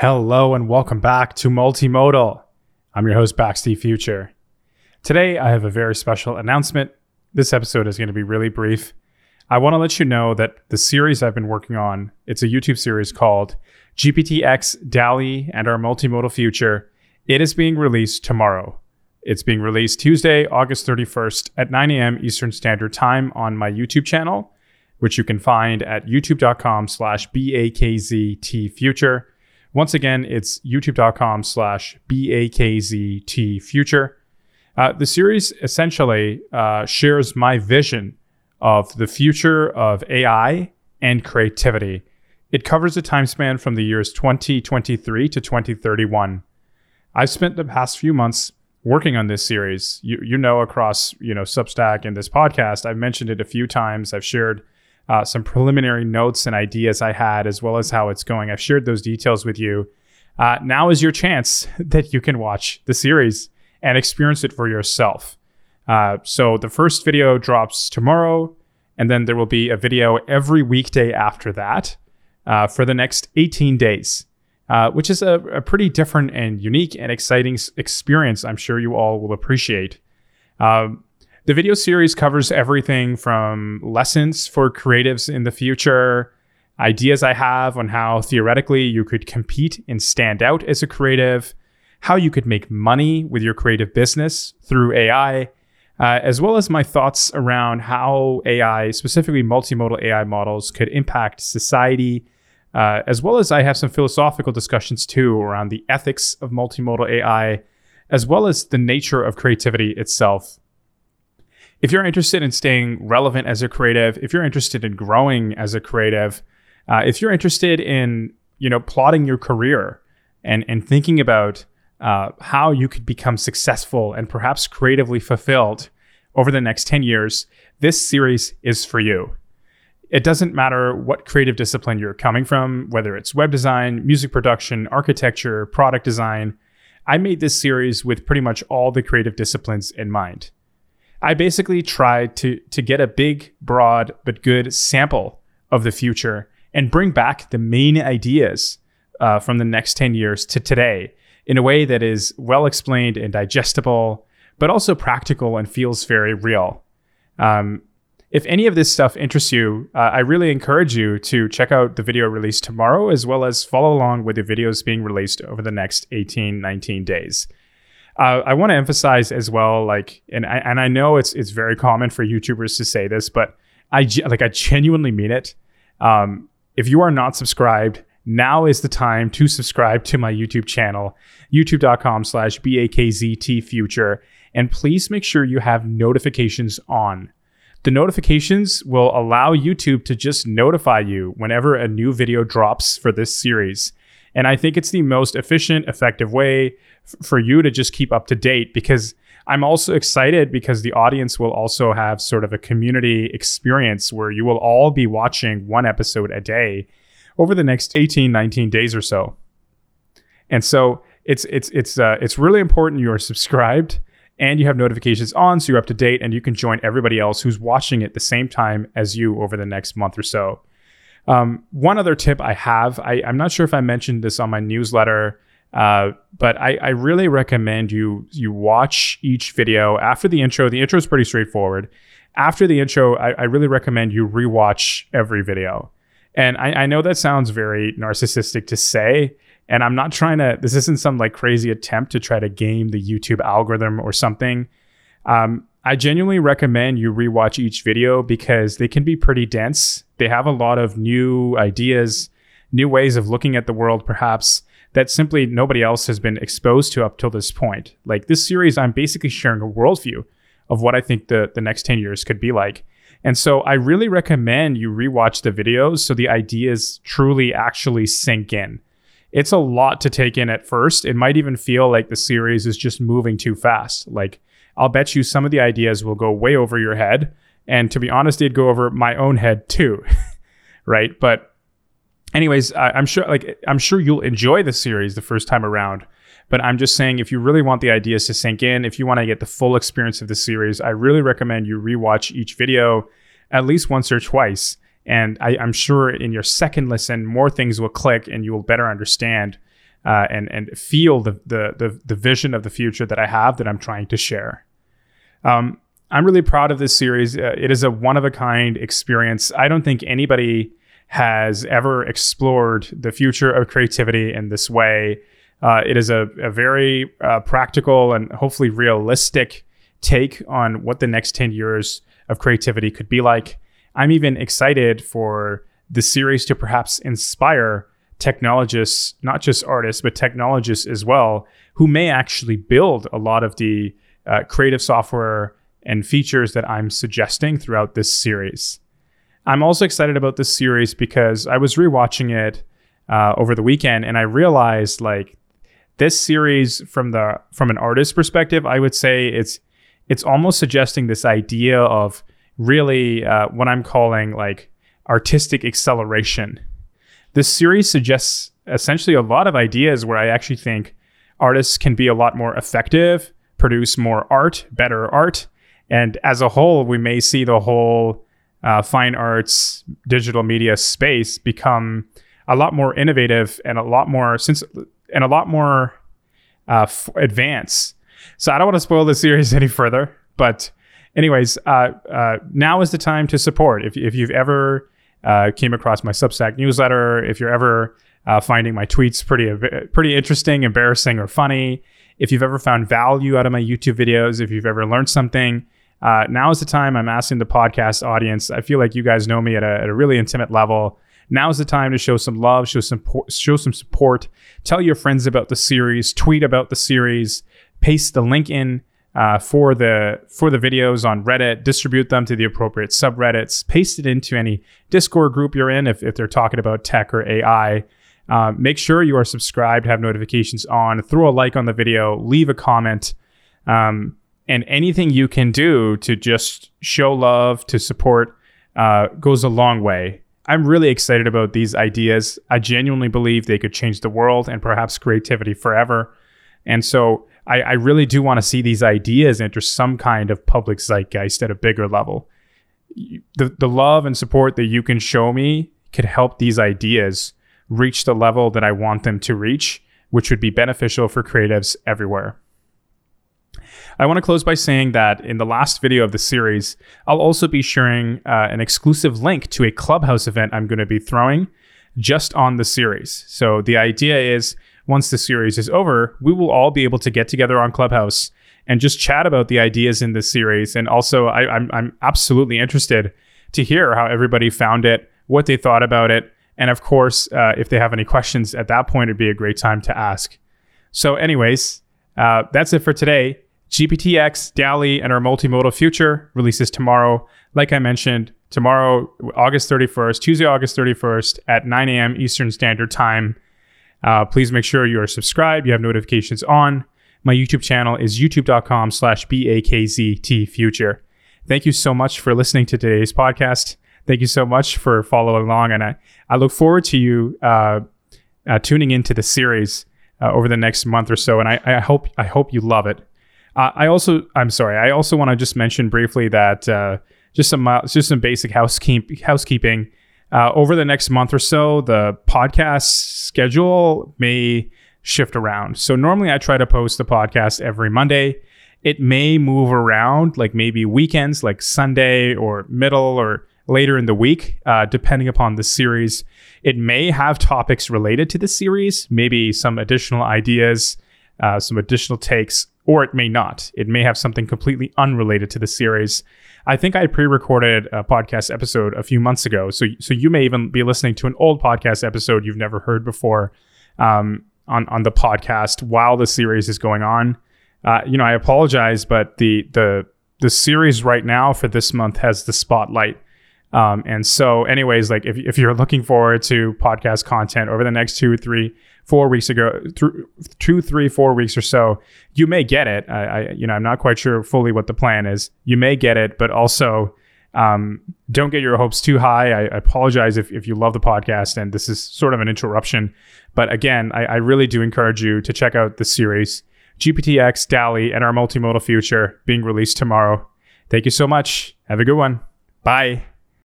Hello and welcome back to Multimodal. I'm your host, Bakz T. Future. Today, I have a very special announcement. This episode is going to be really brief. I want to let you know that the series I've been working on, it's a YouTube series called GPTX, DALL-E, and Our Multimodal Future. It is being released tomorrow. It's being released Tuesday, August 31st at 9 a.m. Eastern Standard Time on my YouTube channel, which you can find at youtube.com slash BAKZT Once again, it's youtube.com slash BAKZT Future. Uh, the series essentially uh, shares my vision of the future of AI and creativity. It covers a time span from the years 2023 to 2031. I've spent the past few months working on this series. You, you know, across you know Substack and this podcast, I've mentioned it a few times. I've shared uh, some preliminary notes and ideas I had, as well as how it's going. I've shared those details with you. Uh, now is your chance that you can watch the series and experience it for yourself. Uh, so the first video drops tomorrow, and then there will be a video every weekday after that uh, for the next 18 days, uh, which is a, a, pretty different and unique and exciting experience. I'm sure you all will appreciate. Um, the video series covers everything from lessons for creatives in the future, ideas I have on how theoretically you could compete and stand out as a creative how you could make money with your creative business through AI, uh, as well as my thoughts around how AI, specifically multimodal AI models, could impact society. Uh, as well as I have some philosophical discussions too around the ethics of multimodal AI, as well as the nature of creativity itself. If you're interested in staying relevant as a creative, if you're interested in growing as a creative, uh, if you're interested in you know plotting your career and and thinking about uh, how you could become successful and perhaps creatively fulfilled over the next 10 years, this series is for you. It doesn't matter what creative discipline you're coming from, whether it's web design, music production, architecture, product design. I made this series with pretty much all the creative disciplines in mind. I basically tried to, to get a big, broad, but good sample of the future and bring back the main ideas uh, from the next 10 years to today in a way that is well explained and digestible, but also practical and feels very real. Um, if any of this stuff interests you, uh, I really encourage you to check out the video released tomorrow, as well as follow along with the videos being released over the next 18, 19 days. Uh, I want to emphasize as well, like, and I, and I know it's it's very common for YouTubers to say this, but I like I genuinely mean it. Um, if you are not subscribed, now is the time to subscribe to my YouTube channel, youtube.com slash BAKZTfuture. And please make sure you have notifications on. The notifications will allow YouTube to just notify you whenever a new video drops for this series. And I think it's the most efficient, effective way f- for you to just keep up to date because I'm also excited because the audience will also have sort of a community experience where you will all be watching one episode a day over the next 18, 19 days or so. And so it's it's it's uh, it's really important you are subscribed and you have notifications on so you're up to date and you can join everybody else who's watching at the same time as you over the next month or so. Um, one other tip I have, I, am not sure if I mentioned this on my newsletter, uh, but I, I, really recommend you you watch each video after the intro. The intro is pretty straightforward. After the intro, I, I really recommend you rewatch every video. And I, I know that sounds very narcissistic to say, and I'm not trying to, this isn't some like crazy attempt to try to game the YouTube algorithm or something. Um, I genuinely recommend you rewatch each video because they can be pretty dense. They have a lot of new ideas, new ways of looking at the world, perhaps that simply nobody else has been exposed to up till this point. Like this series, I'm basically sharing a worldview of what I think the, the next 10 years could be like. And so I really recommend you rewatch the videos so the ideas truly actually sink in. It's a lot to take in at first. It might even feel like the series is just moving too fast. Like, I'll bet you some of the ideas will go way over your head. And to be honest, they'd go over my own head too. right. But, anyways, I, I'm sure, like, I'm sure you'll enjoy the series the first time around. But I'm just saying, if you really want the ideas to sink in, if you want to get the full experience of the series, I really recommend you rewatch each video at least once or twice. And I, am sure in your second listen, more things will click and you will better understand uh, and and feel the, the, the the vision of the future that I have that I'm trying to share. Um, I'm really proud of this series. Uh, it is a one of a kind experience. I don't think anybody has ever explored the future of creativity in this way. Uh, it is a, a very uh, practical and hopefully realistic take on what the next 10 years of creativity could be like. I'm even excited for the series to perhaps inspire technologists, not just artists, but technologists as well, who may actually build a lot of the uh, creative software and features that I'm suggesting throughout this series. I'm also excited about this series because I was rewatching it uh, over the weekend and I realized like this series from the from an artist perspective, I would say it's it's almost suggesting this idea of really uh, what I'm calling like artistic acceleration. This series suggests essentially a lot of ideas where I actually think artists can be a lot more effective, produce more art, better art, and as a whole, we may see the whole uh, fine arts digital media space become a lot more innovative and a lot more since and a lot more uh, f- advanced. So I don't want to spoil the series any further, but anyways, uh, uh, now is the time to support. If if you've ever uh, came across my Substack newsletter, if you're ever uh, finding my tweets pretty pretty interesting, embarrassing, or funny, if you've ever found value out of my YouTube videos, if you've ever learned something, uh, now is the time I'm asking the podcast audience. I feel like you guys know me at a, at a really intimate level. Now is the time to show some love, show some show some support. Tell your friends about the series, tweet about the series, paste the link in uh, for the for the videos on Reddit, distribute them to the appropriate subreddits, paste it into any Discord group you're in if, if they're talking about tech or AI. Uh, make sure you are subscribed, have notifications on, throw a like on the video, leave a comment. Um, and anything you can do to just show love to support uh, goes a long way. I'm really excited about these ideas. I genuinely believe they could change the world and perhaps creativity forever. And so i, I really do want to see these ideas enter some kind of public zeitgeist at a bigger level. The, the love and support that you can show me could help these ideas reach the level that i want them to reach which would be beneficial for creatives everywhere I want to close by saying that in the last video of the series, I'll also be sharing uh, an exclusive link to a Clubhouse event I'm going to be throwing just on the series. So the idea is once the series is over, we will all be able to get together on Clubhouse and just chat about the ideas in this series. And also, I, I'm, I'm absolutely interested to hear how everybody found it, what they thought about it. And of course, uh, if they have any questions at that point, it'd be a great time to ask. So, anyways, uh, that's it for today. GPTX, DALL-E, and our multimodal future releases tomorrow. Like I mentioned, tomorrow, August 31st, Tuesday, August 31st at 9 a.m. Eastern Standard Time. Uh, please make sure you are subscribed, you have notifications on. My YouTube channel is youtube.com slash BAKZT Thank you so much for listening to today's podcast. Thank you so much for following along. And I, I look forward to you uh, uh, tuning into the series uh, over the next month or so. And I, I hope I hope you love it. Uh, I also, I'm sorry, I also want to just mention briefly that uh, just some just some basic housekeep, housekeeping. Uh, over the next month or so, the podcast schedule may shift around. So normally I try to post the podcast every Monday. It may move around, like maybe weekends, like Sunday or middle or later in the week, uh, depending upon the series. It may have topics related to the series, maybe some additional ideas, uh, some additional takes or it may not. It may have something completely unrelated to the series. I think I pre-recorded a podcast episode a few months ago, so so you may even be listening to an old podcast episode you've never heard before um, on on the podcast while the series is going on. Uh, you know, I apologize, but the the the series right now for this month has the spotlight. Um, and so, anyways, like if, if you're looking forward to podcast content over the next two, or three, four weeks ago, th- two, three, four weeks or so, you may get it. I, I, you know, I'm not quite sure fully what the plan is. You may get it, but also um, don't get your hopes too high. I, I, apologize if, if you love the podcast and this is sort of an interruption. But again, I, I really do encourage you to check out the series GPTX, DALL-E, and our multimodal future being released tomorrow. Thank you so much. Have a good one. Bye.